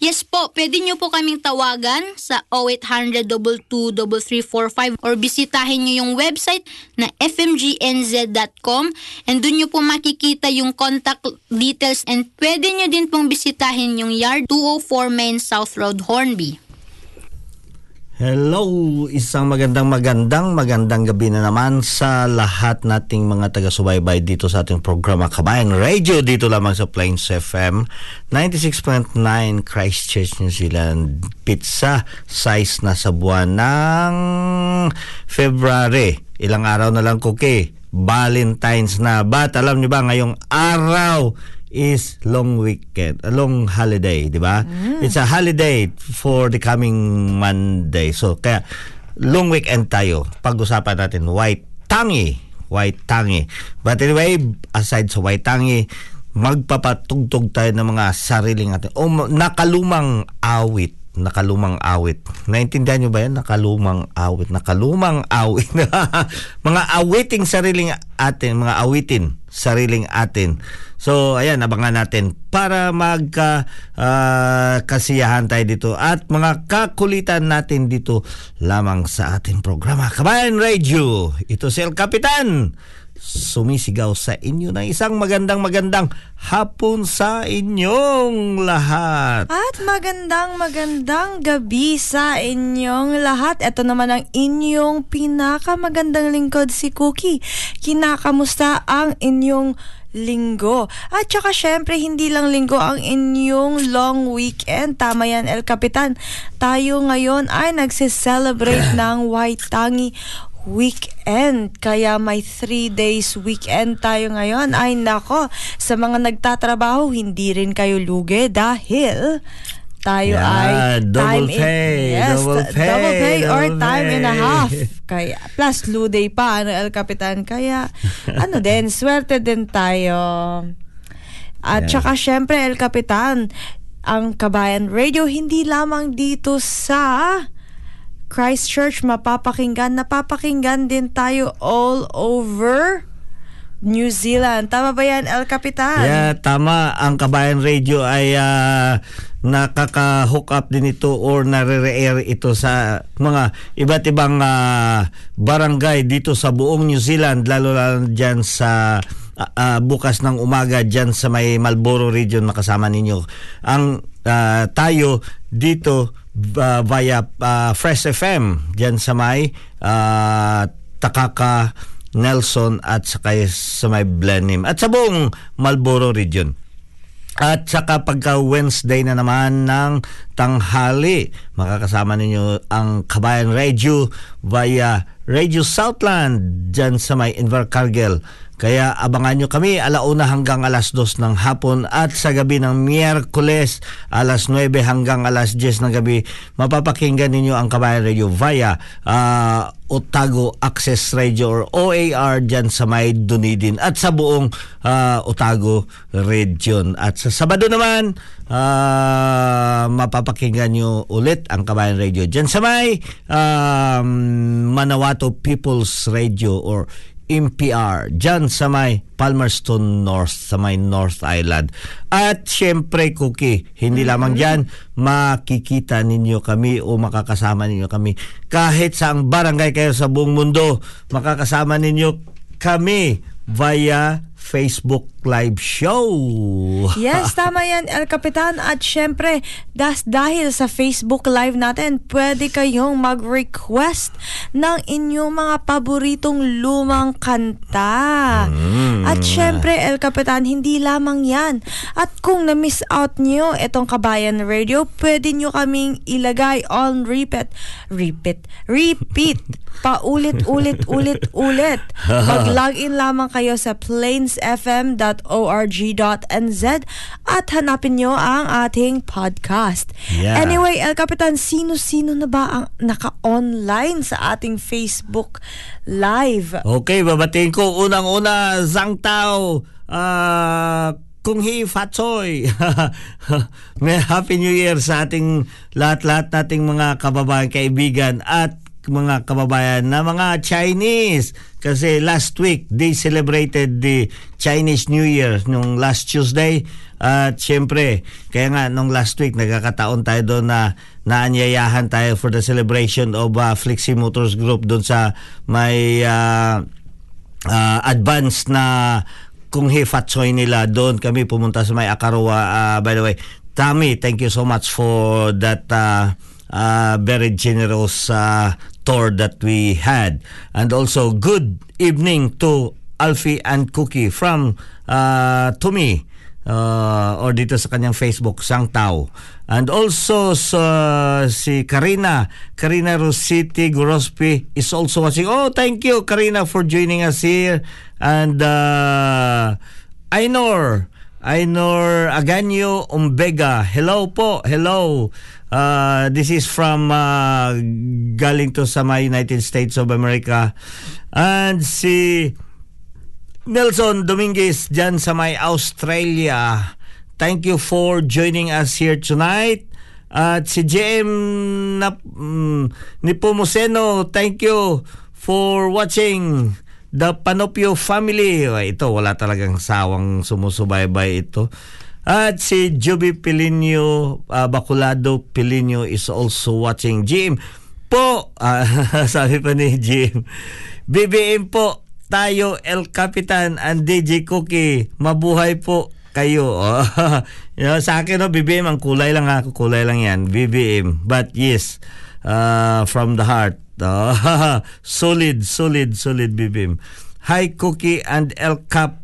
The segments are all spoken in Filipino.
Yes po, pwede nyo po kaming tawagan sa 0800-223345 or bisitahin nyo yung website na fmgnz.com and dun nyo po makikita yung contact details and pwede nyo din pong bisitahin yung yard 204 Main South Road, Hornby. Hello, isang magandang magandang magandang gabi na naman sa lahat nating mga taga-subaybay dito sa ating programa Kabayan Radio dito lamang sa Plains FM 96.9 Christchurch, New Zealand. Pizza size na sa buwan ng February. Ilang araw na lang kuki. Valentine's na. But alam niyo ba ngayong araw is long weekend, a long holiday, di ba? It's a holiday for the coming Monday. So, kaya long weekend tayo. Pag-usapan natin white tangi, white tangi. But anyway, aside sa white tangi, magpapatugtog tayo ng mga sariling atin o ma- nakalumang awit nakalumang awit. Naintindihan nyo ba yan? Nakalumang awit. Nakalumang awit. mga awiting sariling atin, mga awitin sariling atin. So, ayan, abangan natin para magka ah, kasiyahan tayo dito at mga kakulitan natin dito lamang sa ating programa. Kabayan Radio, ito si El Capitan sumisigaw sa inyo ng isang magandang magandang hapon sa inyong lahat. At magandang magandang gabi sa inyong lahat. Ito naman ang inyong pinakamagandang lingkod si Cookie. Kinakamusta ang inyong linggo. At saka syempre, hindi lang linggo ang inyong long weekend. Tama yan, El Capitan. Tayo ngayon ay nagsiselebrate ng White Tangi weekend. Kaya may three days weekend tayo ngayon. Ay nako, sa mga nagtatrabaho, hindi rin kayo lugi dahil tayo Yeah, ay double time in- pay, yes, double pay, double pay or double time and a pay. half. Kaya, plus luday pa, ano, El Capitan. Kaya, ano din, swerte din tayo. At Yeah. saka, syempre, El Capitan, ang Kabayan Radio, hindi lamang dito sa Christchurch mapapakinggan. Napapakinggan din tayo all over New Zealand. Tama ba yan, El Capitan? Yeah, tama. Ang Kabayan Radio ay ah, nakaka-hook up din ito or nare-air ito sa mga iba't ibang ah, barangay dito sa buong New Zealand, lalo-lalo dyan sa ah, ah, bukas ng umaga dyan sa may Marlborough region makasama ninyo. Ang ah, tayo dito ah, via ah, Fresh FM dyan sa may ah, Takaka Nelson at saka sa may Blenheim at sa buong Marlborough region. At saka pagka Wednesday na naman ng tanghali, makakasama ninyo ang Kabayan Radio via Radio Southland dyan sa may Invercargill. Kaya abangan nyo kami alauna hanggang alas 2 ng hapon at sa gabi ng Miyerkules alas 9 hanggang alas 10 ng gabi mapapakinggan ninyo ang Kabayan Radio via ah, Otago Access Radio or OAR dyan sa may Dunedin at sa buong ah, Otago region. At sa Sabado naman, ah, mapapakinggan nyo ulit ang Kabayan Radio dyan sa may um, Manawato People's Radio or MPR dyan sa may Palmerston North, sa may North Island. At syempre, Cookie, hindi lamang dyan, makikita ninyo kami o makakasama ninyo kami. Kahit sa ang barangay kayo sa buong mundo, makakasama ninyo kami via Facebook Live Show. Yes, tama yan, El Capitan. At syempre, das, dahil sa Facebook Live natin, pwede kayong mag-request ng inyong mga paboritong lumang kanta. At syempre, El Capitan, hindi lamang yan. At kung na-miss out nyo itong Kabayan Radio, pwede nyo kaming ilagay on repeat. Repeat. Repeat. Paulit-ulit-ulit-ulit. Mag-login lamang kayo sa plainsfm.org.nz at hanapin nyo ang ating podcast. Yeah. Anyway, El Capitan, sino-sino na ba ang naka-online sa ating Facebook Live? Okay, babatiin ko unang-una Zhang Tao. Ah, Kung Hee Fatsoy. May Happy New Year sa ating lahat-lahat nating mga kababayan, kaibigan at mga kababayan na mga Chinese. Kasi last week they celebrated the Chinese New Year nung last Tuesday. At syempre kaya nga nung last week nagkakataon tayo doon na naanyayahan tayo for the celebration of uh, Flexi Motors Group doon sa may uh, uh, advance na kung hifatsoy nila doon. Kami pumunta sa may Akaroa. Uh, by the way Tammy thank you so much for that uh, uh, very generous uh, tour that we had. And also good evening to Alfie and Cookie from uh, Tumi uh, or dito sa kanyang Facebook Sang Tao. And also sa si Karina Karina Rositi Gorospi is also watching. Oh thank you Karina for joining us here. And uh, Ainor Ainor Aganyo Umbega. Hello po hello uh, this is from uh, galing to sa mga United States of America and si Nelson Dominguez dyan sa may Australia. Thank you for joining us here tonight. At si JM na, mm, Nipomuceno, thank you for watching the Panopio family. Ito, wala talagang sawang sumusubaybay ito. At si Joby Pilinio, uh, Baculado Pilinio is also watching. Jim, po, ah, sabi pa ni Jim, BBM po, tayo El Capitan and DJ Cookie. Mabuhay po kayo. Oh. you know, sa akin, no, BBM, ang kulay lang ha. Kulay lang yan. BBM. But yes, uh, from the heart. Oh, solid, solid, solid BBM. Hi, Cookie and El Cap.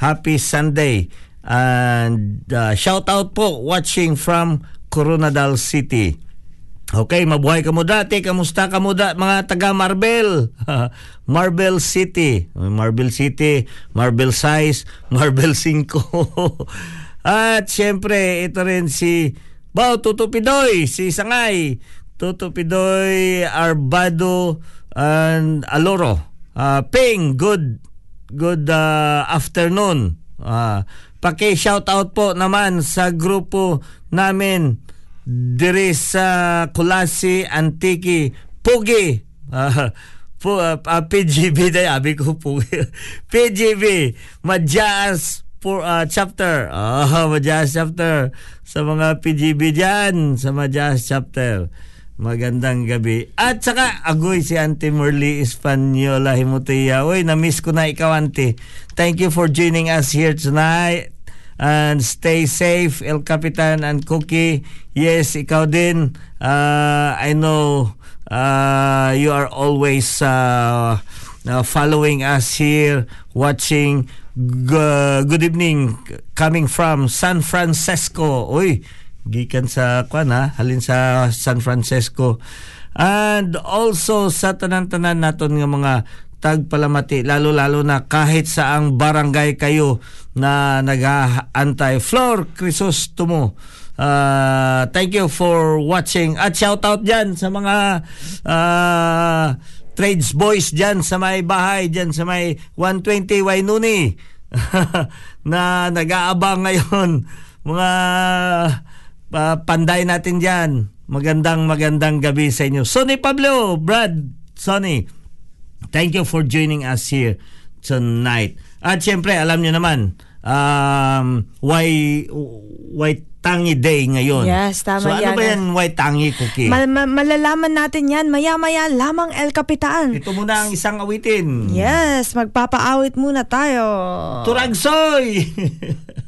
Happy Sunday. And uh, shout out po watching from Coronadal City. Okay, mabuhay ka mo dati. Kamusta ka mo da, mga taga Marbel? Marble City. Marble City, Marble Size, Marble 5. At syempre, ito rin si Bao Tutupidoy, si Sangay. Tutupidoy, Arbado, and Aloro. Uh, Ping, good good uh, afternoon. Uh, paki-shout out po naman sa grupo namin diri sa Kulasi Antiki Pugi uh, po, uh, uh, PGB na abi ko Pugi PGB Madyas for uh, chapter oh, Madyas chapter sa mga PGB dyan sa Madyas chapter Magandang gabi. At saka, agoy si Auntie Merly Espanyola Himutia. Uy, na-miss ko na ikaw, Auntie. Thank you for joining us here tonight. And stay safe, El Capitan and Cookie. Yes, ikaw din. Uh, I know uh, you are always uh, uh, following us here, watching. G- good evening, coming from San Francisco. Uy, gikan sa kwan ha, halin sa San Francisco. And also sa tanan-tanan naton nga mga tagpalamati lalo-lalo na kahit sa ang barangay kayo na nag-antay Flor Crisostomo. Uh, thank you for watching. At shout out dyan sa mga uh, trades boys dyan sa may bahay dyan sa may 120 Wainuni na nag-aabang ngayon. Mga uh, panday natin dyan. Magandang magandang gabi sa inyo. Sonny Pablo Brad Sonny Thank you for joining us here tonight. At syempre, alam niyo naman, um, why, why Tangi Day ngayon. Yes, tama so, ano yan. ba yan, why Tangi Cookie? Mal- ma- malalaman natin yan maya-maya lamang El Capitan. Ito muna ang isang awitin. Yes, magpapaawit muna tayo. Turagsoy!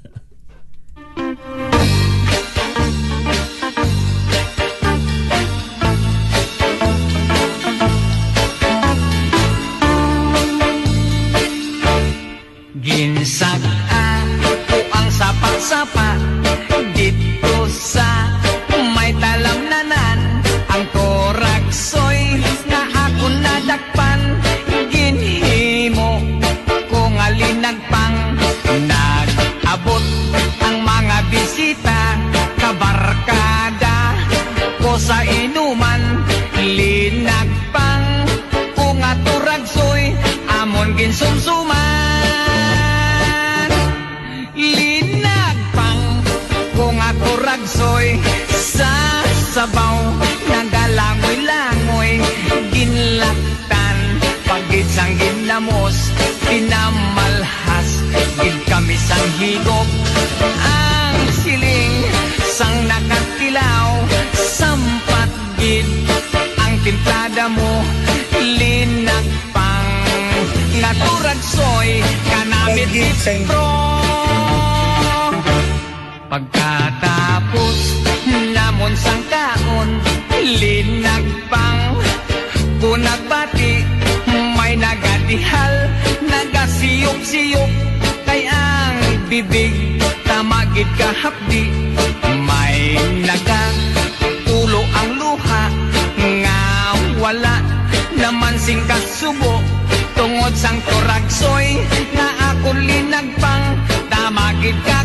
ako linagpang tamagid kakaha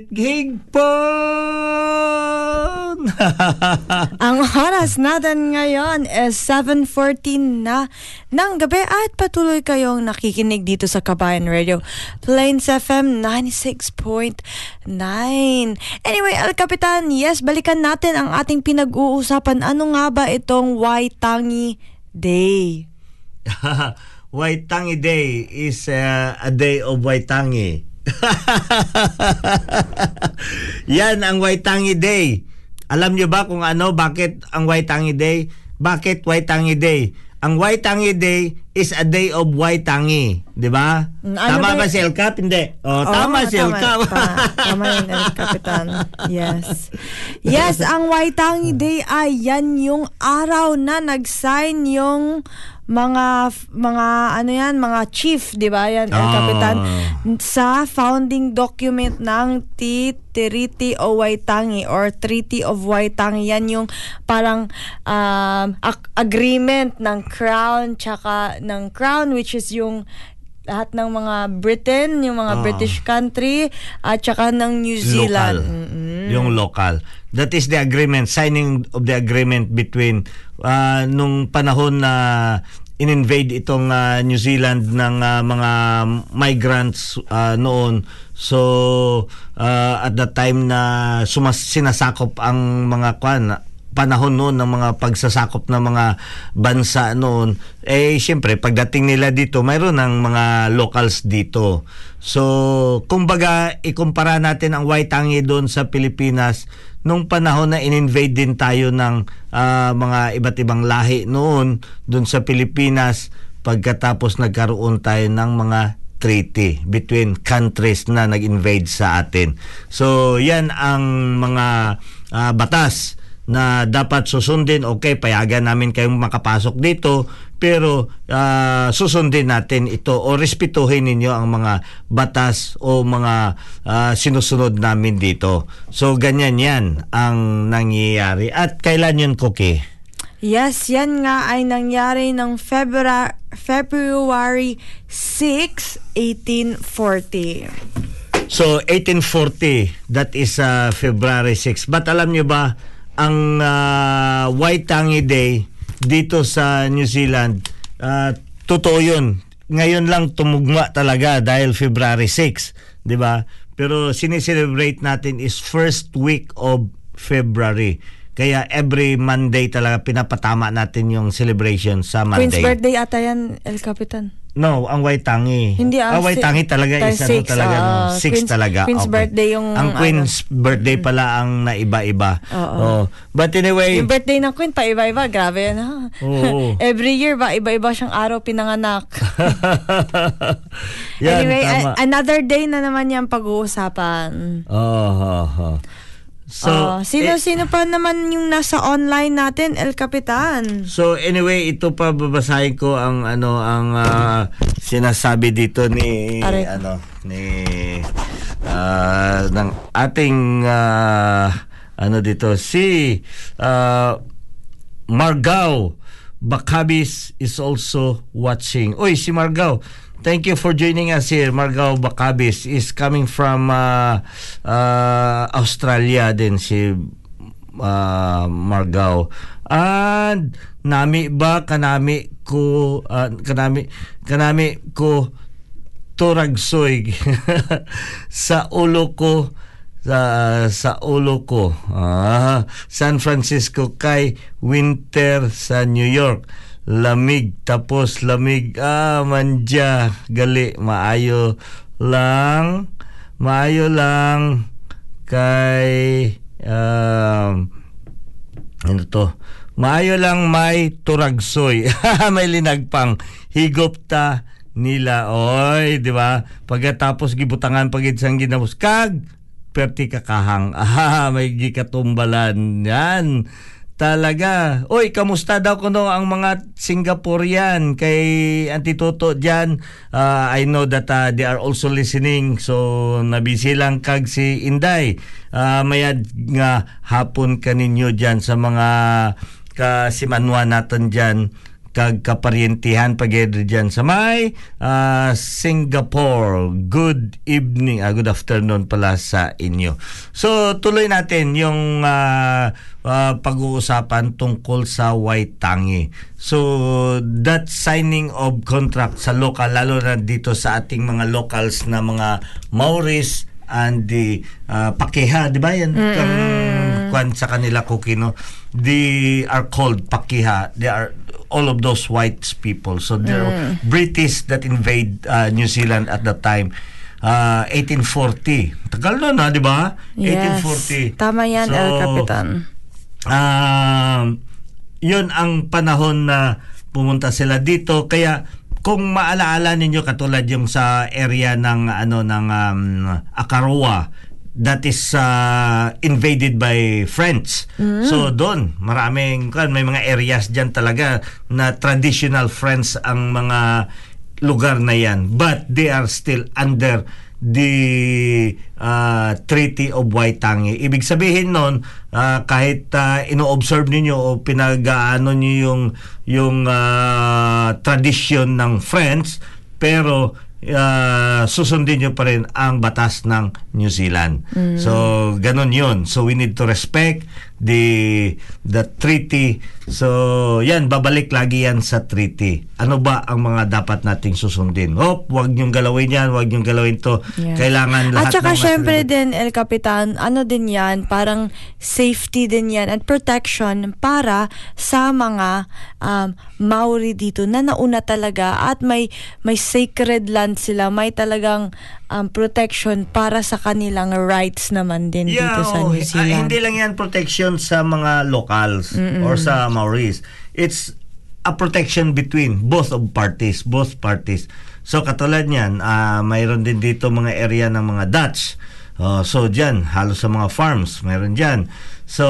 namit higpon. Ang oras natin ngayon is 7.14 na ng gabi at patuloy kayong nakikinig dito sa Kabayan Radio. Plains FM 96.9. Anyway, El Capitan, yes, balikan natin ang ating pinag-uusapan. Ano nga ba itong Waitangi Day? Waitangi Day is uh, a day of Waitangi. Yan ang Waitangi Day. Alam nyo ba kung ano, bakit ang Waitangi Day? Bakit Waitangi Day? Ang Waitangi Day is a day of Waitangi. Di ba? Mm, ano tama ba si El Cap? Hindi. Oh, Oo, tama si El Cap. Tama, tama yun, El Capitan. Yes. Yes, ang Waitangi Day ay yan yung araw na nag-sign yung mga mga ano yan, mga chief, 'di ba? Yan, El Ah. Capitan sa founding document ng T Treaty of Waitangi or Treaty of Waitangi. Yan yung parang um, ag- agreement ng Crown tsaka ng Crown which is yung lahat ng mga Britain, yung mga Ah. British country, at saka ng New Zealand. Mm-mm. Yung local. That is the agreement, signing of the agreement between uh, nung panahon na in-invade itong uh, New Zealand ng uh, mga migrants uh, noon. So uh, at the time na sumas sinasakop ang mga kwan panahon noon ng mga pagsasakop ng mga bansa noon eh siyempre pagdating nila dito mayroon ng mga locals dito so kumbaga ikumpara natin ang Waitangi doon sa Pilipinas nung panahon na in-invade din tayo ng ah, mga iba't ibang lahi noon doon sa Pilipinas pagkatapos nagkaroon tayo ng mga treaty between countries na nag-invade sa atin. So, yan ang mga ah, batas na dapat susundin. Okay, payagan namin kayong makapasok dito, pero ah, susundin natin ito o respetuhin ninyo ang mga batas o mga ah, sinusunod namin dito. So, ganyan yan ang nangyayari. At kailan yun, Cookie? Yes, yan nga ay nangyari ng February, February 6, 1840. So 1840, that is uh, February 6. But alam nyo ba, ang uh, Waitangi Day dito sa New Zealand, uh, totoo yun. Ngayon lang tumugma talaga dahil February 6, di ba? Pero sineselebrate natin is first week of February. Kaya every Monday talaga pinapatama natin yung celebration sa Monday. Queen's birthday ata yan, El Capitan. No, ang Waitangi. Hindi, ah, ah, Waitangi si- talaga tayo is ano six, talaga, no? ah, Six Queen's- talaga. Queen's Okay. birthday yung, Ang ano. Queen's birthday pala ang naiba-iba. Oo. Oh. But anyway, Yung birthday ng Queen, pa iba-iba. Grabe yan, ha? Oo. Every year ba, iba-iba siyang araw pinanganak. yan, anyway, tama. a- another day na naman yung pag-uusapan. oh, oh, oh. So, Oh, sino eh, sino pa naman yung nasa online natin, El Capitan? So anyway, ito pa babasahin ko ang ano ang ah, sinasabi dito ni Aray. ano ni ah, ng ating ah, ano dito si ah, Margao Bakabis is also watching. Oy, si Margao. Thank you for joining us here. Margao Bakabis is coming from uh, uh, Australia din si uh, Margao. And nami ba kanami ko uh, kanami kanami ko turagsoy sa ulo ko sa sa ulo ko ah, San Francisco kay winter sa New York lamig tapos lamig. Ah manja gali maayo lang maayo lang. Kay um, ano to? Maayo lang may turagsoy. May linagpang. Higop ta nila. Oy di ba? Pagkatapos gibutangan pagid sang ginamos kag perti kakahang. Ah may gikatumbalan. Yan talaga. Oy kamusta daw kuno ang mga Singaporean kay Antituto diyan Ah, I know that ah, they are also listening. So nabisi lang kag si Inday. Ah, mayad nga hapon kaninyo diyan sa mga kasimanwa natin diyan kag kaparyentihan pagedri dyan sa may ah, Singapore. Good evening, ah, good afternoon pala sa inyo. So tuloy natin yung ah, ah, pag-uusapan tungkol sa Waitangi. So that signing of contract sa local lalo na dito sa ating mga locals na mga Maoris and the uh, Pakeha, di ba yan? Kang kwan sa kanila kukino. They are called Pakeha. They are all of those white people. So they're British that invade uh, New Zealand at that time. Uh, 1840. Tagal na na, di ba? Yes. 1840. Tama yan, So, El Capitan. Um, yun ang panahon na pumunta sila dito kaya kung maalaala ninyo katulad yung sa area ng ano ng um, Akaroa that is uh, invaded by French. So doon maraming kan may mga areas diyan talaga na traditional French ang mga lugar na yan but they are still under the uh, Treaty of Waitangi. Ibig sabihin nun, uh, kahit uh, ino-observe ninyo o pinag-aano nyo yung, yung uh, tradition ng French, pero uh, susundin nyo pa rin ang batas ng New Zealand. So, ganun yun. So, we need to respect the the treaty. So, yan, babalik lagi yan sa treaty. Ano ba ang mga dapat nating susundin? Oh, wag niyong galawin yan, wag niyong galawin to. Yeah. Kailangan At lahat saka ng syempre din, El Capitan, ano din yan, parang safety din yan and protection para sa mga um, Maori dito na nauna talaga at may may sacred land sila, may talagang um, protection para sa kanilang rights naman din dito sa oh, New ah, Zealand. hindi lang yan protection sa mga locals or sa Maoris. It's a protection between both of parties, both parties. So katulad niyan, ah, mayroon din dito mga area ng mga Dutch. Oh, so diyan, halos sa mga farms, mayroon diyan. So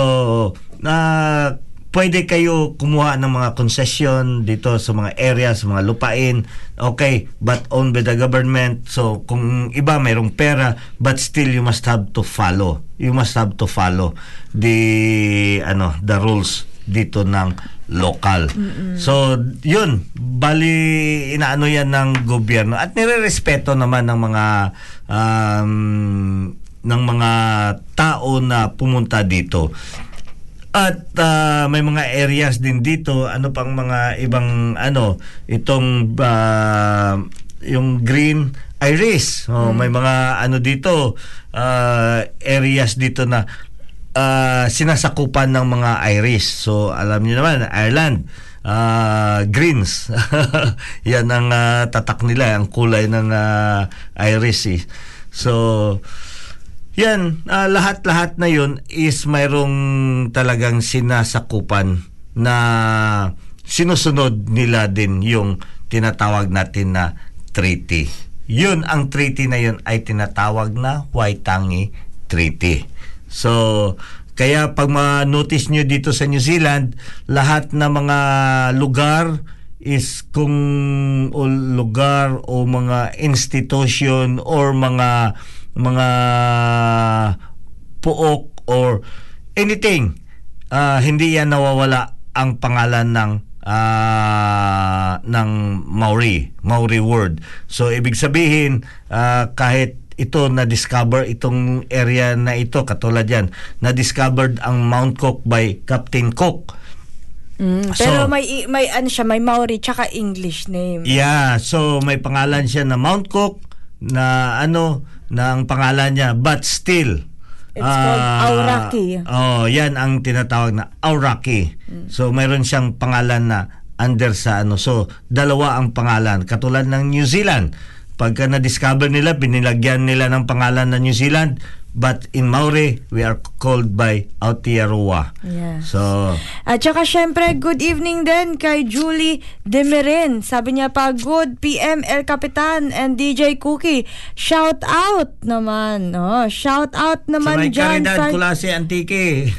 na pwede kayo kumuha ng mga concession dito sa mga areas, mga lupain. Okay, but owned by the government. So kung iba mayroong pera, but still you must have to follow. You must have to follow the ano, the rules dito ng local. So, yun, bali inaano yan ng gobyerno at nirerespeto naman ng mga um, ng mga tao na pumunta dito. At ah, may mga areas din dito, ano pang mga ibang ano, itong ah, yung green iris. Oh, may mga ano dito, ah, areas dito na ah, sinasakupan ng mga iris. So alam niyo naman, Ireland ah, greens. Yan ang ah, tatak nila, ang kulay ng ah, iris. Eh. So yan, ah, lahat-lahat na yun is mayroong talagang sinasakupan na sinusunod nila din yung tinatawag natin na treaty. Yun, ang treaty na yun ay tinatawag na Waitangi Treaty. So, kaya pag ma-notice nyo dito sa New Zealand, lahat na mga lugar is kung o lugar o mga institution or mga mga puok or anything ah, hindi yan nawawala ang pangalan ng ah, ng Maori Maori word so ibig sabihin ah, kahit ito na discover itong area na ito katulad yan na discovered ang Mount Cook by Captain Cook Mm, pero So- may may ano siya, may Maori tsaka English name. Yeah, so may pangalan siya na Mount Cook na ano na ang pangalan niya but still It's called Auraki. Oh, yan ang tinatawag na Auraki. So mayroon siyang pangalan na under sa ano. So dalawa ang pangalan katulad ng New Zealand. Pagka na-discover nila, binilagyan nila ng pangalan na New Zealand but in Maori we are called by Aotearoa. Yes. So At saka syempre, good evening din kay Julie Demirin. Sabi niya pa, good PM El Capitan and DJ Cookie. Shout out naman. Oh, shout out naman may dyan. Caridad sa- Kulase Antique.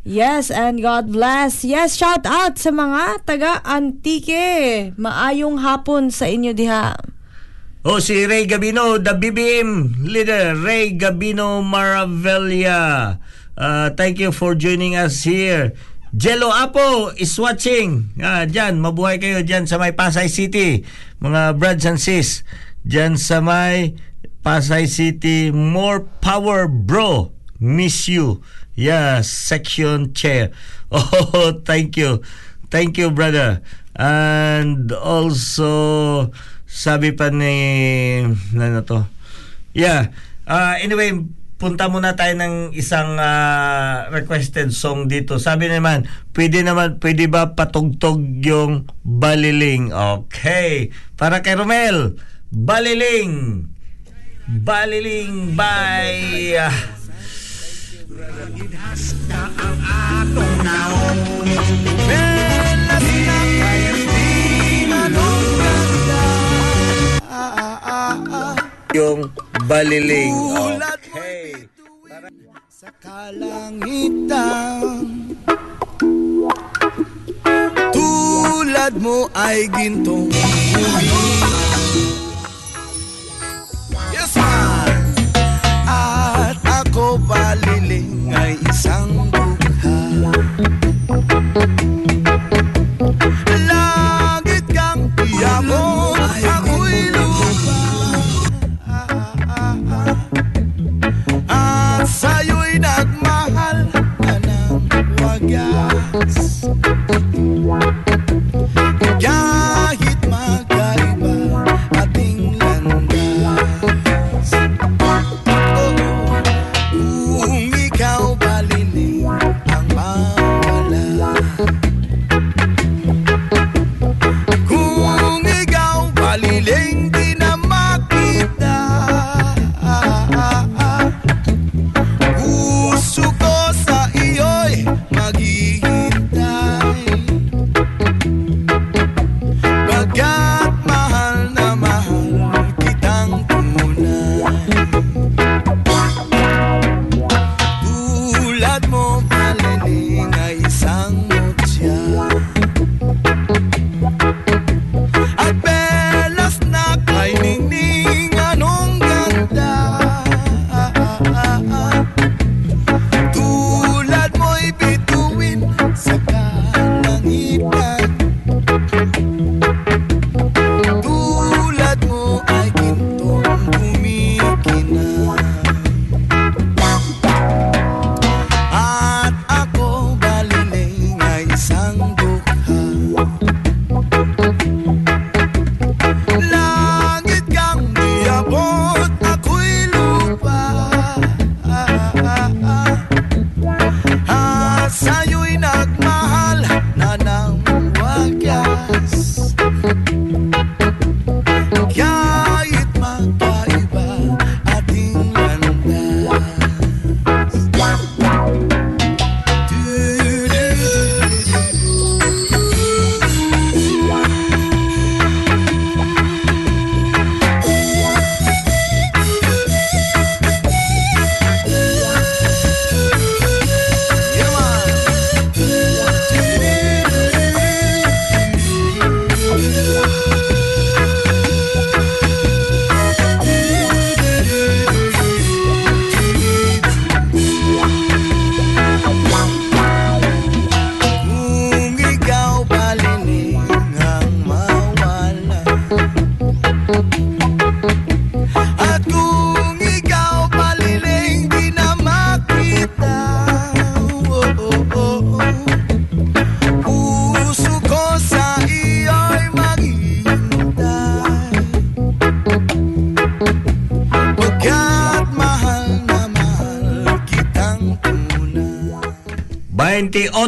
Yes, and God bless. Yes, shout out sa mga taga Antique. Maayong hapon sa inyo diha. Oh, si Ray Gabino, the BBM leader, Ray Gabino Maravilla. Uh, thank you for joining us here Jello Apo is watching. Ah, dyan, mabuhay kayo dyan sa may Pasay City. Mga brads and sis. Dyan sa may Pasay City. More power, bro. Miss you. Yeah, section chair. Oh, thank you. Thank you, brother. And also, sabi pa ni... Ano to? Yeah. Uh, anyway, punta muna tayo ng isang uh, requested song dito. Sabi naman, pwede naman, pwede ba patugtog yung Baliling? Okay. Para kay Romel, Baliling. Baliling by... Uh, yung baliling. Okay. Sa kalangitan Tulad mo ay gintong Yes, man! At ako baliling ay isang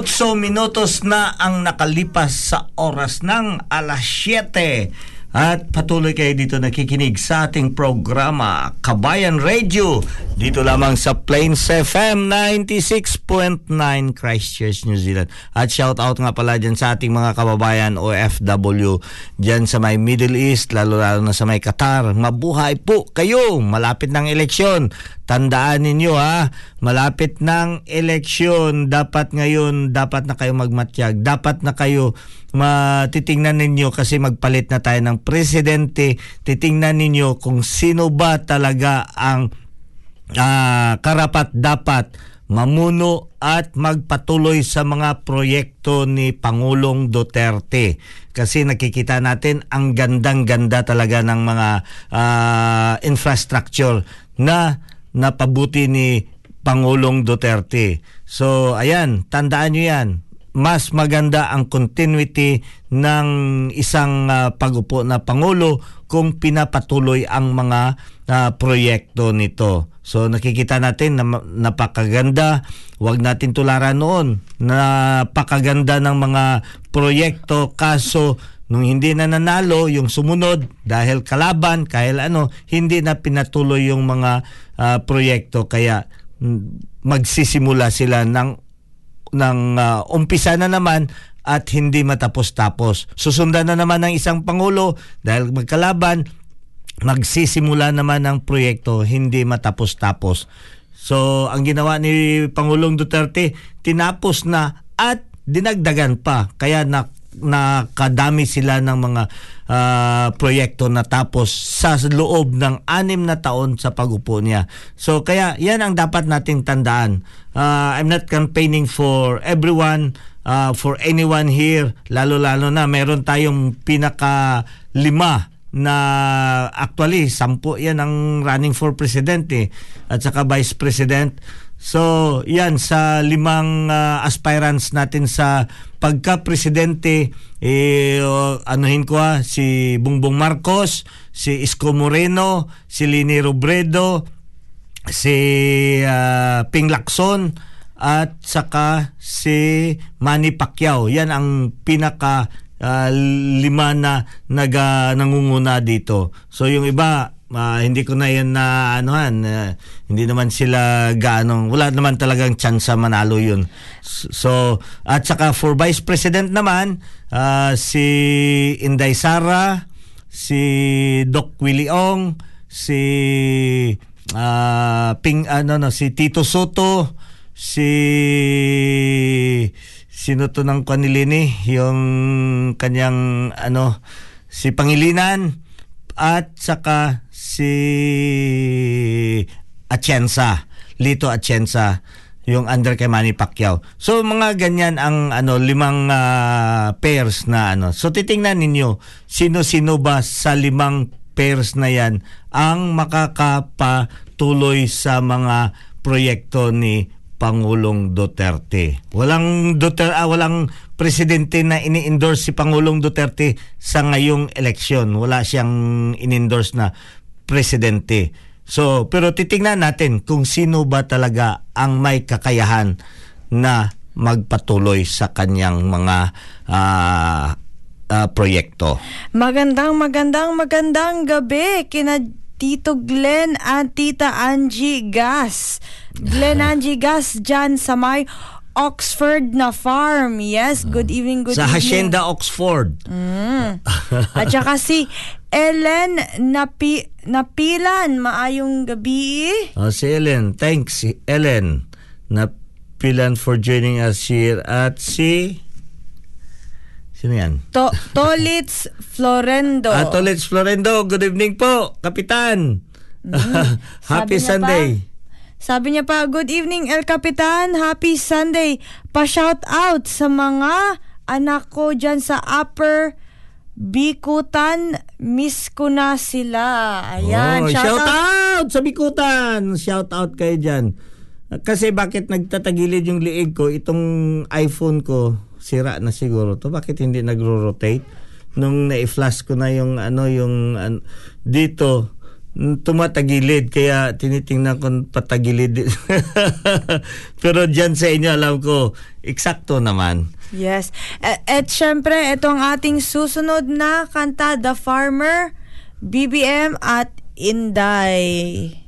28 minutos na ang nakalipas sa oras ng alas 7. At patuloy kayo dito nakikinig sa ating programa Kabayan Radio dito lamang sa Plains FM 96.9 Christchurch, New Zealand. At shout out nga pala dyan sa ating mga kababayan OFW dyan sa may Middle East, lalo lalo na sa may Qatar. Mabuhay po kayo! Malapit ng eleksyon. Tandaan ninyo ha, malapit ng eleksyon. Dapat ngayon, dapat na kayo magmatyag. Dapat na kayo matitingnan ninyo kasi magpalit na tayo ng presidente. Titingnan ninyo kung sino ba talaga ang ah, karapat dapat mamuno at magpatuloy sa mga proyekto ni Pangulong Duterte. Kasi nakikita natin ang gandang-ganda talaga ng mga ah, infrastructure na napabuti ni Pangulong Duterte. So ayan, tandaan nyo yan. Mas maganda ang continuity ng isang ah, pag-upo na Pangulo kung pinapatuloy ang mga ah, proyekto nito. So nakikita natin na napakaganda. Huwag natin tularan noon. Napakaganda ng mga proyekto kaso nung hindi na nanalo yung sumunod dahil kalaban, kahit ano, hindi na pinatuloy yung mga ah, proyekto kaya mm, magsisimula sila ng ng ah, umpisa na naman at hindi matapos-tapos. Susundan na naman ng isang pangulo dahil magkalaban, magsisimula naman ng proyekto hindi matapos-tapos. So, ang ginawa ni Pangulong Duterte, tinapos na at dinagdagan pa. Kaya na nakadami sila ng mga ah, proyekto na tapos sa loob ng anim na taon sa pagupo niya. So kaya yan ang dapat nating tandaan. Ah, I'm not campaigning for everyone, ah, for anyone here, lalo-lalo na meron tayong pinaka lima na actually sampu yan ang running for president eh, at saka vice president. So, yan sa limang ah, aspirants natin sa pagka-presidente eh o, anuhin ko ah, si Bongbong Marcos, si Isko Moreno, si Lini Robredo, si ah, Ping Lacson at saka si Manny Pacquiao. Yan ang pinaka ah, lima na naga nangunguna dito. So yung iba ah, hindi ko na yan na anuhan ah, hindi naman sila gaano wala naman talagang chance manalo yun. So at saka for vice president naman ah, si Inday Sara, si Doc Willie Ong, si ah, Ping ano no si Tito Soto, si sino to ng kanilini yung kanyang ano si Pangilinan at saka si Atienza Lito Atienza yung under kay Manny Pacquiao. So mga ganyan ang ano limang ah, pairs na ano. So titingnan ninyo sino-sino ba sa limang pairs na yan ang makakapatuloy sa mga proyekto ni Pangulong Duterte. Walang Duterte, ah, walang presidente na ini-endorse si Pangulong Duterte sa ngayong eleksyon. Wala siyang in-endorse na presidente. So, pero titingnan natin kung sino ba talaga ang may kakayahan na magpatuloy sa kanyang mga ah, ah, proyekto. Magandang, magandang, magandang gabi kina Tito Glenn at Tita Angie Gas. Glenn Angie Gas dyan sa may Oxford na farm. Yes, good evening, good sa evening. Hacienda Oxford. At saka si Ellen Napi Napilan. Maayong gabi. Oh, si Ellen. Thanks, si Ellen. Napilan for joining us here. At si... Sino yan? To Tolitz Florendo. Ah, Tolets Florendo. Good evening po, Kapitan. Happy Sabi niya Sunday. pa, sabi niya pa, good evening El Capitan, happy Sunday. Pa-shout out sa mga anak ko dyan sa Upper Bikutan. Miss ko na sila. Ayan, Oh, shout, shout, out. out sa Bikutan. Shout out kayo dyan. Kasi bakit nagtatagilid yung liig ko, itong iPhone ko, sira na siguro to. Bakit hindi nagro-rotate? Nung na-flash ko na yung ano, yung an- dito, tumatagilid kaya tinitingnan ko patagilid pero dyan sa inyo alam ko eksakto naman Yes. At, at syempre, ito ang ating susunod na kanta, The Farmer, BBM at Inday.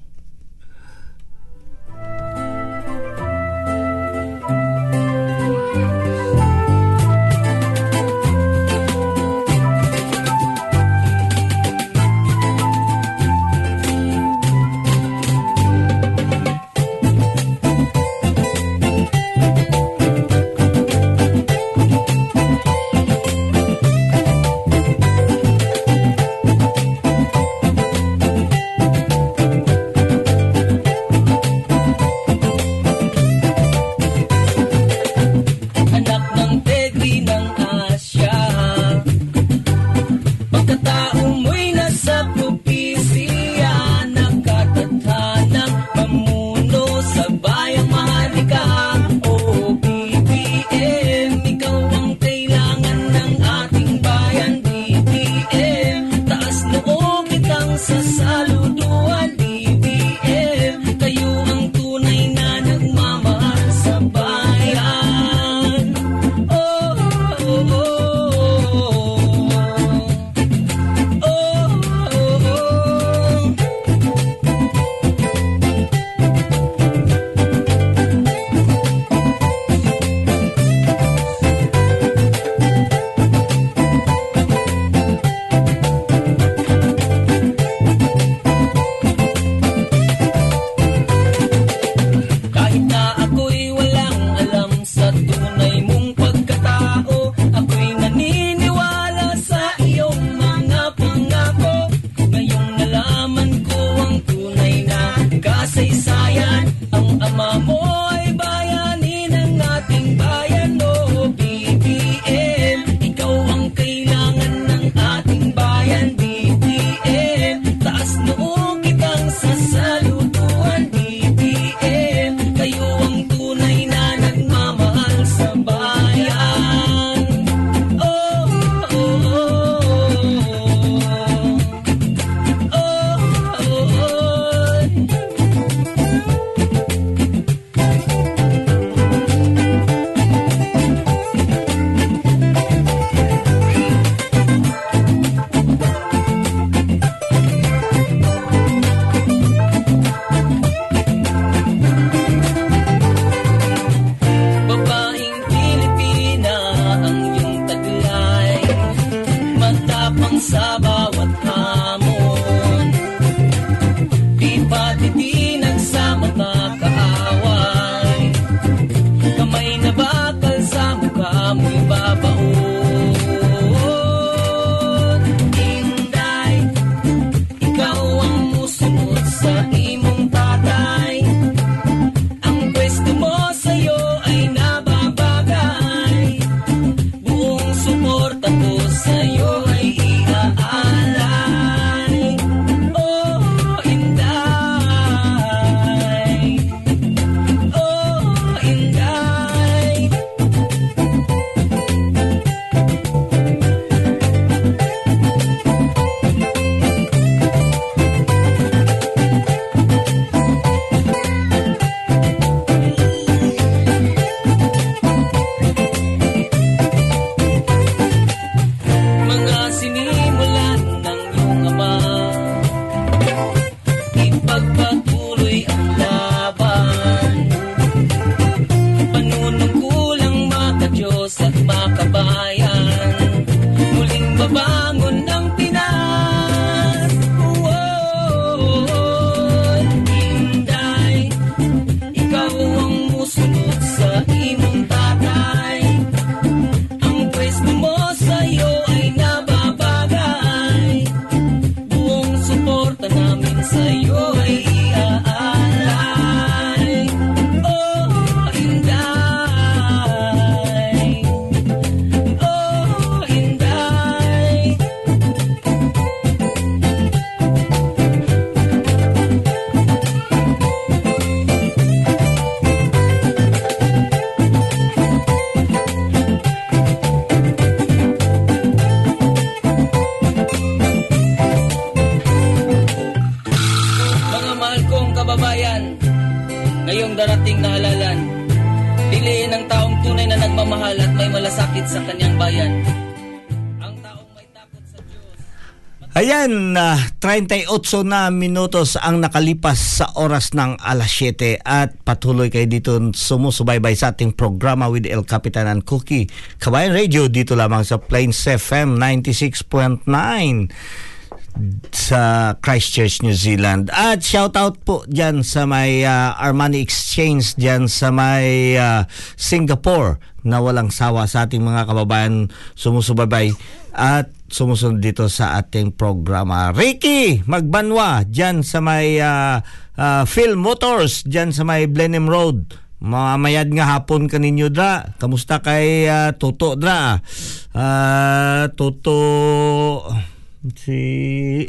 Ah, 38 na minutos ang nakalipas sa oras ng alas 7 at patuloy kayo dito sumusubaybay sa ating programa with El Capitan and Cookie. Kabayan Radio dito lamang sa Plains FM 96.9 sa Christchurch, New Zealand. At shout out po dyan sa may ah, Armani Exchange dyan sa may ah, Singapore na walang sawa sa ating mga kababayan sumusubaybay at sumusunod dito sa ating programa. Ricky Magbanwa dyan sa may ah, ah, Phil Motors dyan sa may Blenheim Road. Mamayad nga hapon kaninyo dra. Kamusta kay ah, Toto dra? Ah, Toto si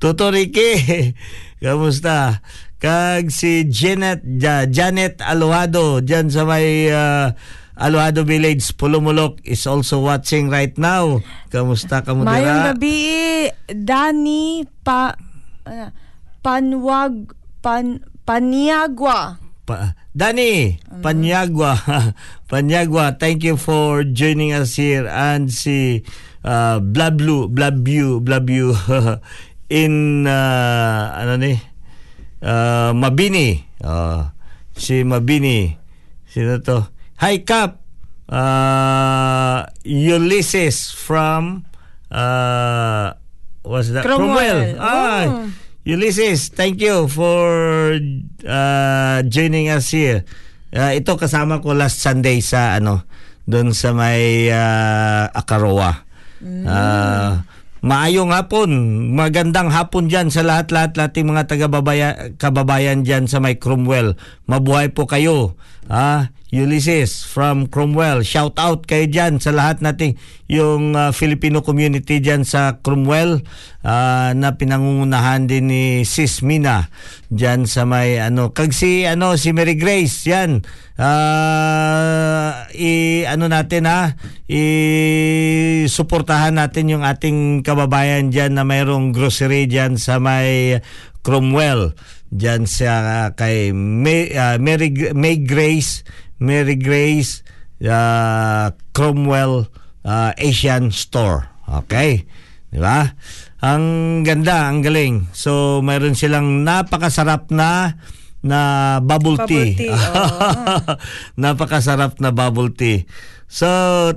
Toto Ricky kamusta? Kag si Janet Ja- Janet Aluado diyan sa may uh, Aluado Village Pulumulok is also watching right now. Kamusta Mayong dira? Gabi, Dani pa ano, Panwag Pan Paniagwa. pa, Dani Panyagwa Panyagwa thank you for joining us here. And si uh, Blablu Blabyu Blabyu in uh, ano ni uh, Mabini uh, si Mabini sino to Hi Cap uh, Ulysses from uh, what's that Cromwell. Ay, Oh. Ulysses, thank you for uh, joining us here. Uh, ito kasama ko last Sunday sa ano doon sa may uh, Akaroa. Uh, maayong hapon, magandang hapon diyan sa lahat-lahat lating mga taga kababayan diyan sa may Cromwell. Mabuhay po kayo. Ah, Ulysses from Cromwell. Shout out kayo diyan sa lahat nating yung uh, Filipino community diyan sa Cromwell ah, na pinangungunahan din ni Sis Mina diyan sa may ano kag si ano si Mary Grace. Yan. Ah i ano natin ha? I suportahan natin yung ating kababayan diyan na mayroong grocery diyan sa may Cromwell diyan sa kay May, ah, Mary May Grace Mary Grace uh, Cromwell uh, Asian Store. Okay? Di ba? Ang ganda, ang galing. So, mayroon silang napakasarap na na bubble tea. Bubble tea, oo. Napakasarap na bubble tea. So,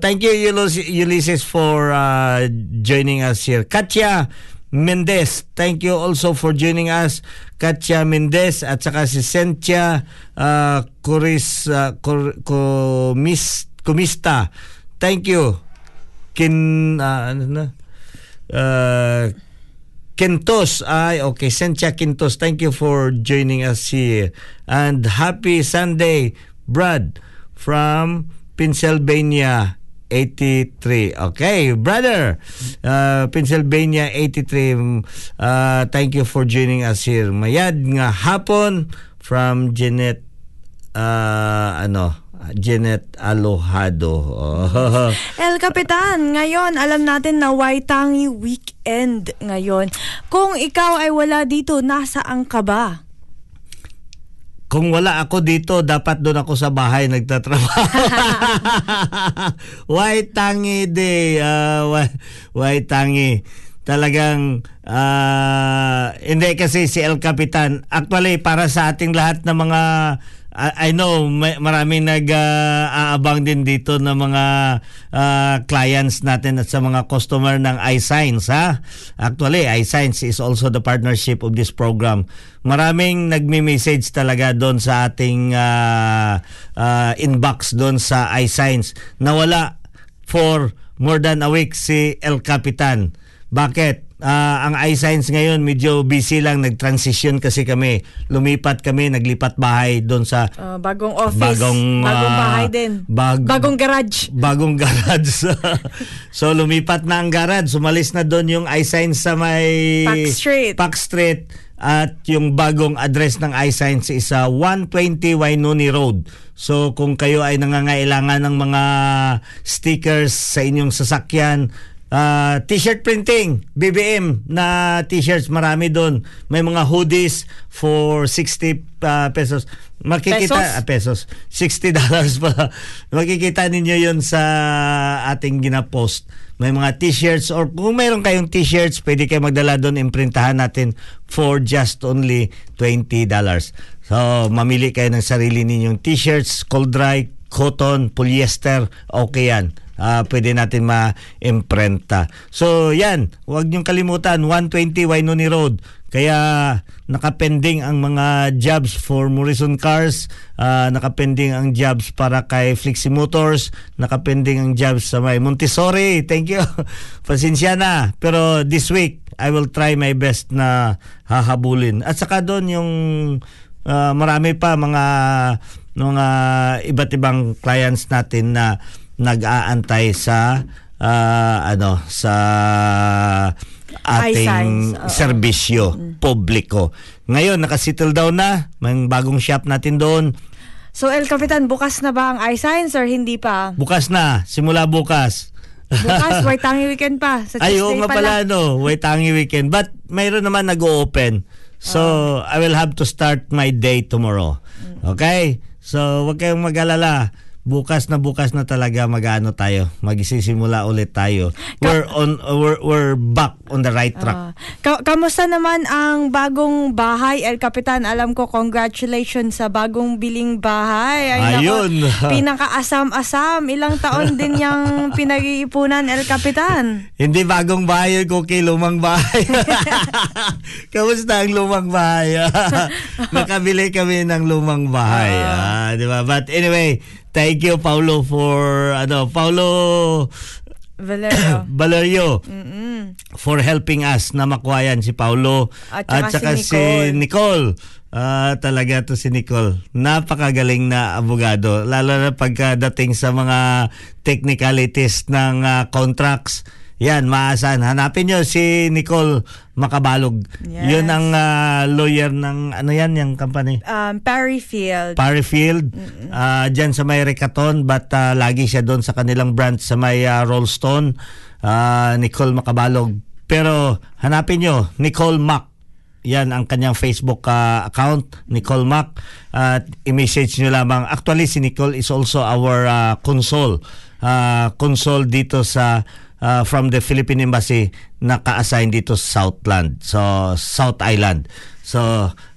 thank you Ulys- Ulysses for uh, joining us here. Katya Mendez, thank you also for joining us. Katya Mendez at saka si Sentia uh, Kuris uh, Kur, Kumis, Kumista. Thank you. Kin uh, ano na? Uh, Quintos. Ay, okay. Sentia Quintos. Thank you for joining us here. And happy Sunday, Brad, from Pennsylvania 83. Okay, brother. Uh, Pennsylvania 83. Uh, thank you for joining us here. Mayad nga hapon from Jeanette uh, ano, Jeanette Alohado. Oh. El Capitan, ngayon alam natin na Waitangi weekend ngayon. Kung ikaw ay wala dito, nasaan ka ba? Kung wala ako dito, dapat doon ako sa bahay nagtatrabaho. why tangi day? Uh, why, why tangi? Talagang uh, hindi kasi si El Capitan. Actually, para sa ating lahat ng mga I, I know may, maraming nag-aabang din dito ng mga uh, clients natin at sa mga customer ng iScience ha. Actually, iScience is also the partnership of this program. Maraming nagme-message talaga doon sa ating uh, uh, inbox doon sa iScience na wala for more than a week si El Capitan. Bakit? Ah, ang iScience ngayon medyo busy lang nag-transition kasi kami. Lumipat kami, naglipat bahay doon sa Uh, bagong office, Bagong, bagong ah, bahay din. bag- bagong garage. bagong garage. so lumipat na ang garage. Sumalis na doon yung iScience sa may Park Street. Park Street at yung bagong address ng iScience is sa 120 Wainuni Road. So kung kayo ay nangangailangan ng mga stickers sa inyong sasakyan, ah, t-shirt printing, BBM na t-shirts, marami doon. May mga hoodies for 60 ah, pesos. Makikita Pesos? ah, pesos. 60 dollars pa. Makikita ninyo 'yon sa ating gina-post. May mga t-shirts or kung mayroon kayong t-shirts, pwede kayo magdala doon, imprintahan natin for just only 20 dollars. So, mamili kayo ng sarili ninyong t-shirts, cold dry, cotton, polyester, okay yan. Ah, pwede natin ma-imprenta. So, yan. Huwag niyong kalimutan, 120 Wainoni Road. Kaya nakapending ang mga jobs for Morrison Cars, ah, nakapending ang jobs para kay Flexi Motors, nakapending ang jobs sa may Montessori. Thank you. Pasensya na. Pero this week, I will try my best na hahabulin. At saka doon yung ah, marami pa mga mga iba't ibang clients natin na nag-aantay sa ah, ano sa ating serbisyo publiko. Ngayon nakasettle down na, may bagong shop natin doon. So El Capitan, bukas na ba ang iScience or hindi pa? Bukas na, simula bukas. Bukas, Waitangi weekend pa. Sa Ay, Tuesday oo nga pala, no. Waitangi weekend. But mayroon naman nag-open. So, I will have to start my day tomorrow. Okay? So, wag kayong mag-alala. Bukas na bukas na talaga mag-ano tayo. Magsisimula ulit tayo. We're on we're, we're back on the right track. Ah. Ka- kamusta naman ang bagong bahay, El Capitan? Alam ko, congratulations sa bagong biling bahay. nako, Ayun. pinakaasam-asam. Ilang taon din yung pinag-iipunan, El Capitan. Hindi bagong bahay ko kay lumang bahay. Kamusta ang lumang bahay? Nakabili kami ng lumang bahay. Ah, di ba? But anyway, thank you Paulo for ano, Paulo Valerio. Valerio for helping us na makuha yan si Paulo At saka si Nicole. Ah, talaga to si Nicole. Napakagaling na abogado lalo na pagkadating sa mga technicalities ng ah, contracts. Yan, maasahan. Hanapin nyo si Nicole Makabalog. Yes. Yun ang ah, lawyer ng ano yan, yung company. Um, Perryfield. Parryfield ah dyan sa may Recaton but ah, lagi siya doon sa kanilang branch sa may ah, Rollstone Ah, Nicole Makabalog pero hanapin nyo Nicole Mac yan ang kanyang Facebook ah, account Nicole Mac at i-message nyo lamang actually si Nicole is also our ah, consul Ah, consul dito sa ah, from the Philippine Embassy naka-assign dito sa Southland so South Island So,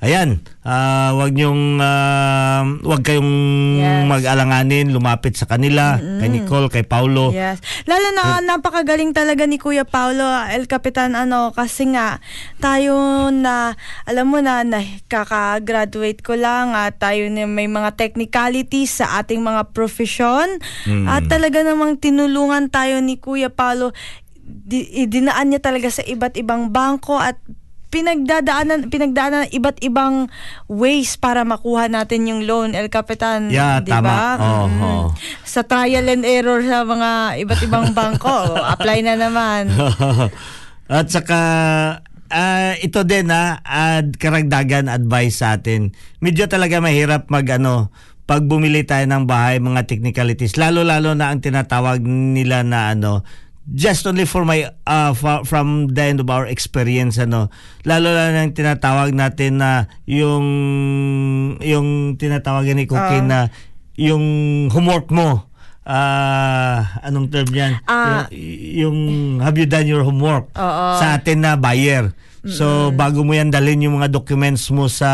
ayan, ah, wag niyong ah, wag kayong Yes. mag-alanganin, lumapit sa kanila, kay Nicole, kay Paulo. Yes. Lalo na napakagaling talaga ni Kuya Paulo El Capitan ano kasi nga tayo na alam mo na, na kaka-graduate ko lang at tayo na may mga technicalities sa ating mga profession at talaga namang tinulungan tayo ni Kuya Paulo di, dinaan niya talaga sa iba't ibang bangko at pinagdadaanan pinagdaanan iba't ibang ways para makuha natin yung loan El Capitan, Yeah, di ba? Mm. Sa trial and error sa mga iba't ibang bangko, apply na naman. At saka ah, ito din na ad karagdagan advice sa atin. Medyo talaga mahirap mag ano pag bumili tayo ng bahay mga technicalities lalo lalo na ang tinatawag nila na ano just only for my uh, fa- from the end of our experience ano lalo na ang tinatawag natin na yung yung tinatawag ni Cookie na yung homework mo ah anong term yan Ah. Y- yung have you done your homework Oo. sa atin na buyer. So bago mo yan dalhin yung mga documents mo sa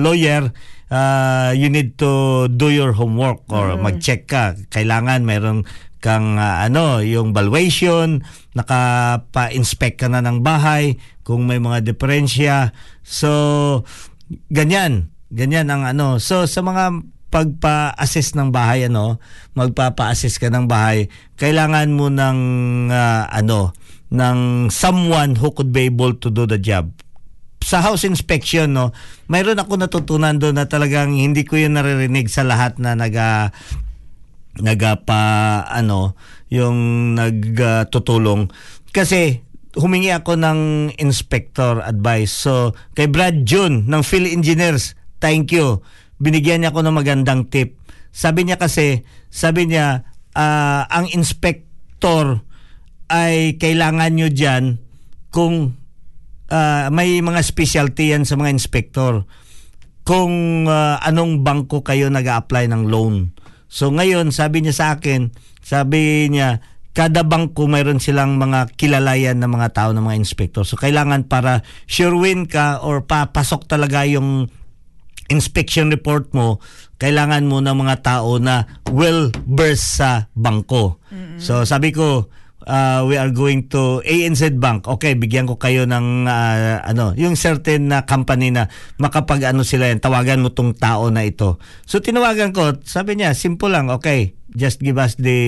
lawyer, uh, you need to do your homework or mag-check ka. Kailangan meron kang uh, ano, yung valuation, nakapa-inspect ka na ng bahay, kung may mga diferensya. So ganyan, ganyan ang ano. So sa mga pagpa-assess ng bahay ano, magpapa-assess ka ng bahay, kailangan mo ng ah, ano, ng someone who could be able to do the job. Sa house inspection no, mayroon ako natutunan doon na talagang hindi ko 'yun naririnig sa lahat na naga nagapa ano yung nagtutulong. Kasi humingi ako ng inspector advice. So kay Brad June ng Phil Engineers thank you. Binigyan niya ako ng magandang tip. Sabi niya kasi sabi niya ah, ang inspector ay kailangan nyo dyan kung ah, may mga specialty yan sa mga inspector. Kung ah, anong bangko kayo nag apply ng loan. So ngayon, sabi niya sa akin, sabi niya, kada bangko mayroon silang mga kilalayan ng mga tao ng mga inspector. So kailangan para sure win ka or papasok talaga yung inspection report mo, kailangan mo ng mga tao na well versed sa bangko. So sabi ko, uh, we are going to ANZ Bank. Okay, bigyan ko kayo ng uh, ano, yung certain na company na makapag ano sila yan, tawagan mo tong tao na ito. So tinawagan ko, sabi niya, simple lang, okay, just give us the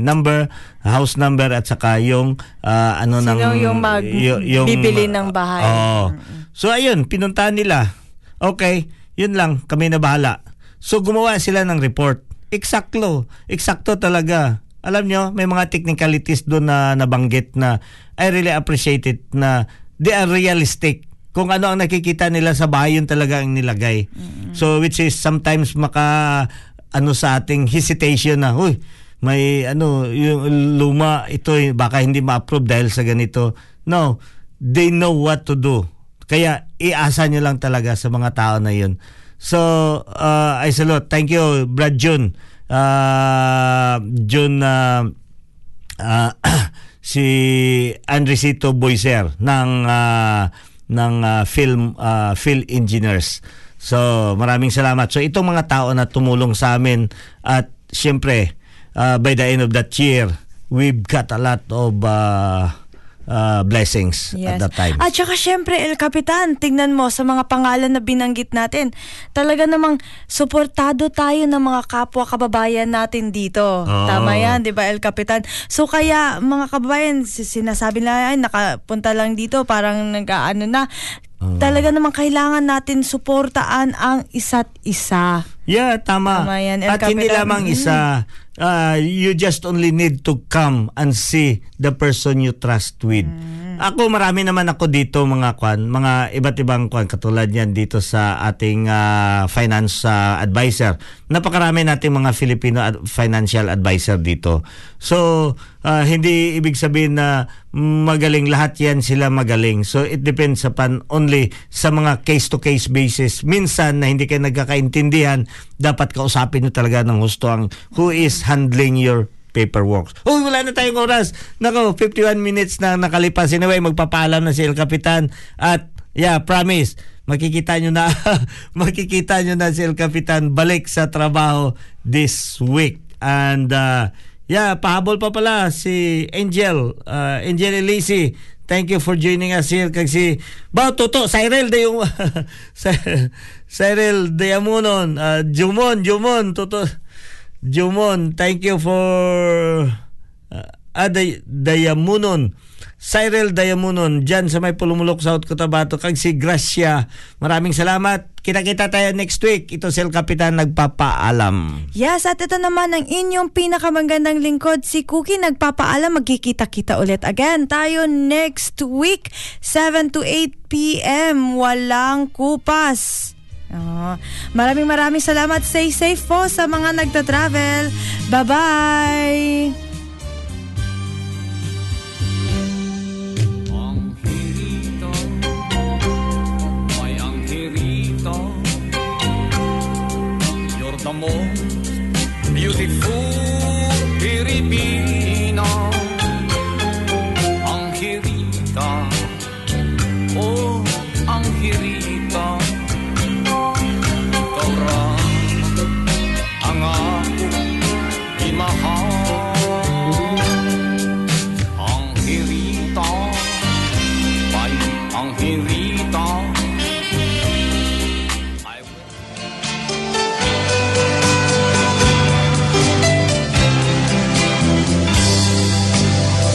number, house number at saka yung uh, ano Sino ng yung mag- y- bibili ng bahay. Oo. So ayun, pinuntahan nila. Okay, yun lang, kami na bahala. So gumawa sila ng report. Eksakto, eksakto talaga. Alam nyo, may mga technicalities doon na nabanggit na I really appreciate it na they are realistic. Kung ano ang nakikita nila sa bahay, yun talaga ang nilagay. So which is sometimes maka ano sa ating hesitation na, huy, may ano, yung luma, ito baka hindi ma-approve dahil sa ganito. No, they know what to do. Kaya iasa nyo lang talaga sa mga tao na yun. So, uh, I salute. Thank you, Brad June. Uh, June, uh, uh, si Andresito Boyser ng uh, ng uh, film uh, Phil Engineers. So, maraming salamat. So, itong mga tao na tumulong sa amin at siyempre, uh, by the end of that year, we've got a lot of uh, uh, blessings at that time. At saka syempre, El Capitan, tignan mo sa mga pangalan na binanggit natin. Talaga namang suportado tayo ng mga kapwa kababayan natin dito. Oo. Tama yan, di ba El Capitan? So kaya mga kababayan, si- sinasabi nila, ay nakapunta lang dito, parang nag-ano na. Talaga namang kailangan natin suportaan ang isa't isa. Yeah, tama. Tama yan, El At hindi Capitan. lamang Mm. Uh, you just only need to come and see the person you trust with. Mm. Ako marami naman ako dito mga kwan, mga iba't ibang kwan katulad yan dito sa ating ah, finance ah, advisor. Napakarami nating mga Filipino ad- financial advisor dito. So, ah, hindi ibig sabihin na magaling lahat yan sila magaling. So, it depends upon only sa mga case-to-case basis. Minsan na hindi kayo nagkakaintindihan, dapat kausapin nyo talaga ng husto ang who is handling your paperwork. Uy, wala na tayong oras. Nako, 51 minutes na nakalipas. Anyway, magpapaalam na si El Capitan. At, yeah, promise, makikita nyo na makikita nyo na si El Capitan balik sa trabaho this week. And uh, yeah, pahabol pa pala si Angel, uh, Angel Elisi. Thank you for joining us here kag si Bao Toto Cyril de yung Cyril Diamonon, uh, Jumon, Jumon, Toto Jumon, thank you for uh, ah, Day, Dayamunon. Cyril Dayamunon dyan sa may Pulumulok, South Cotabato kag si Gracia. Maraming salamat. Kita-kita tayo next week. Ito si El Capitan nagpapaalam. Yes, at ito naman ang inyong pinakamagandang lingkod, si Cookie nagpapaalam. Magkikita-kita ulit again tayo next week, 7 to 8 p.m. Walang kupas. Oh, maraming maraming salamat. Stay safe po sa mga nagta-travel. Bye-bye! Beautiful Filipino.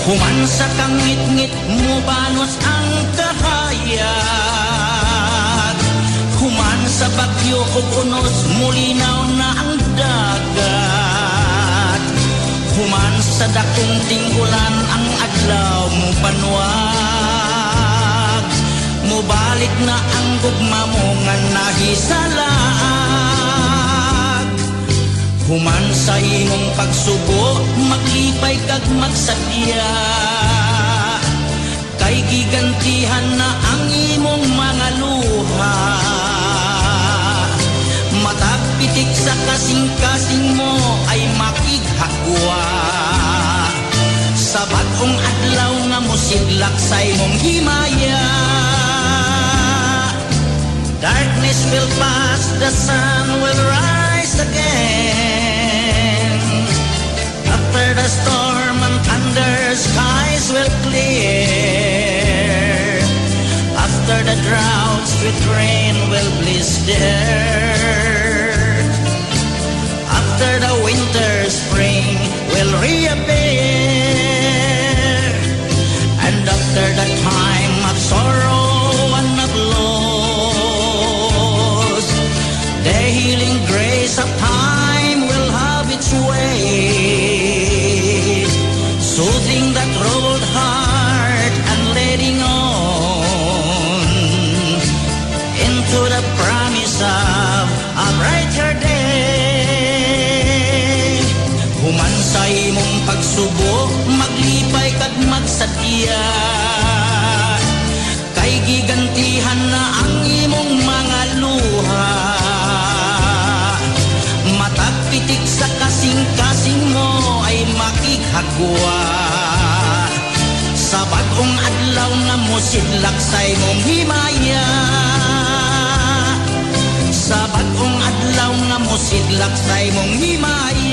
Human sa kangit-ngit mo banos ang kahayag. Human sa bagyo o unos mulinaw na ang dagat. Human sa dakong tinggulan ang adlaw mo panwag Mubalik na ang gugma mo nga nahisalag Human sa imong pagsubo, maglipay kag magsadya. Kay gigantihan na ang imong mga luha. Matag pitik sa kasing-kasing mo ay makighagwa. Sa bagong adlaw nga musidlak sa imong himaya. Darkness will pass, the sun will rise again. The storm and thunder, skies will clear. After the drought, sweet rain will bliss the. After the winter, spring will reappear. And after the time of sorrow magsadya. Kay gigantihan na ang imong mga luha. Matag pitik sa kasing-kasing mo ay makighagwa. Sa bagong adlaw nga musidlak sa imong himaya. Sa bagong adlaw nga musidlak sa imong himaya.